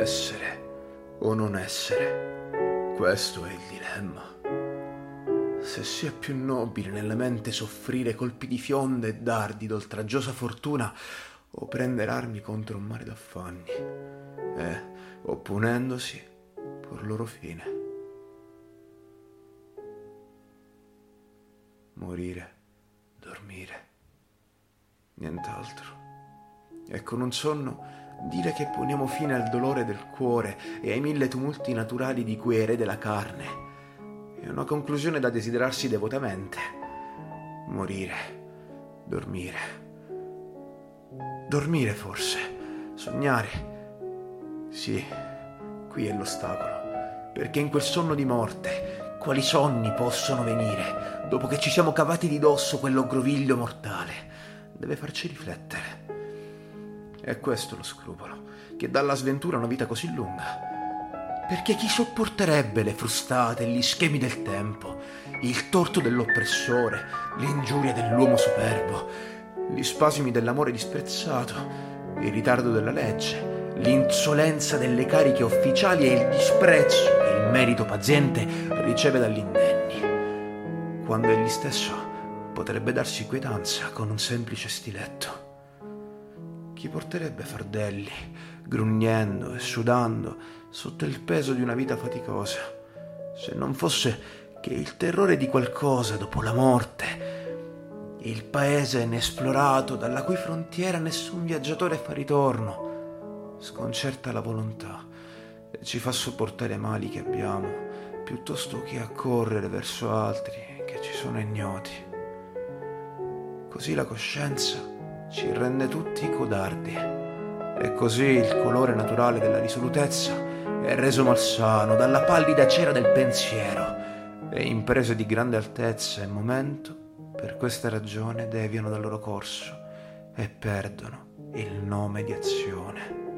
Essere o non essere, questo è il dilemma. Se sia più nobile nella mente soffrire colpi di fionda e dardi d'oltraggiosa fortuna o prendere armi contro un mare d'affanni, e, opponendosi, por loro fine. Morire, dormire, nient'altro. E con un sonno dire che poniamo fine al dolore del cuore e ai mille tumulti naturali di cui è erede la carne. È una conclusione da desiderarsi devotamente. Morire, dormire. Dormire forse, sognare. Sì, qui è l'ostacolo. Perché in quel sonno di morte, quali sogni possono venire dopo che ci siamo cavati di dosso quell'ogroviglio mortale? Deve farci riflettere. È questo lo scrupolo, che dà alla sventura una vita così lunga. Perché chi sopporterebbe le frustate gli schemi del tempo, il torto dell'oppressore, l'ingiuria dell'uomo superbo, gli spasimi dell'amore disprezzato, il ritardo della legge, l'insolenza delle cariche ufficiali e il disprezzo che il merito paziente riceve dagli indenni, quando egli stesso potrebbe darsi quietanza con un semplice stiletto. Chi porterebbe fardelli, grugnendo e sudando sotto il peso di una vita faticosa, se non fosse che il terrore di qualcosa dopo la morte, il paese inesplorato dalla cui frontiera nessun viaggiatore fa ritorno, sconcerta la volontà e ci fa sopportare mali che abbiamo, piuttosto che accorrere verso altri che ci sono ignoti. Così la coscienza ci rende tutti codardi. E così il colore naturale della risolutezza è reso malsano dalla pallida cera del pensiero e imprese di grande altezza e momento, per questa ragione deviano dal loro corso e perdono il nome di azione.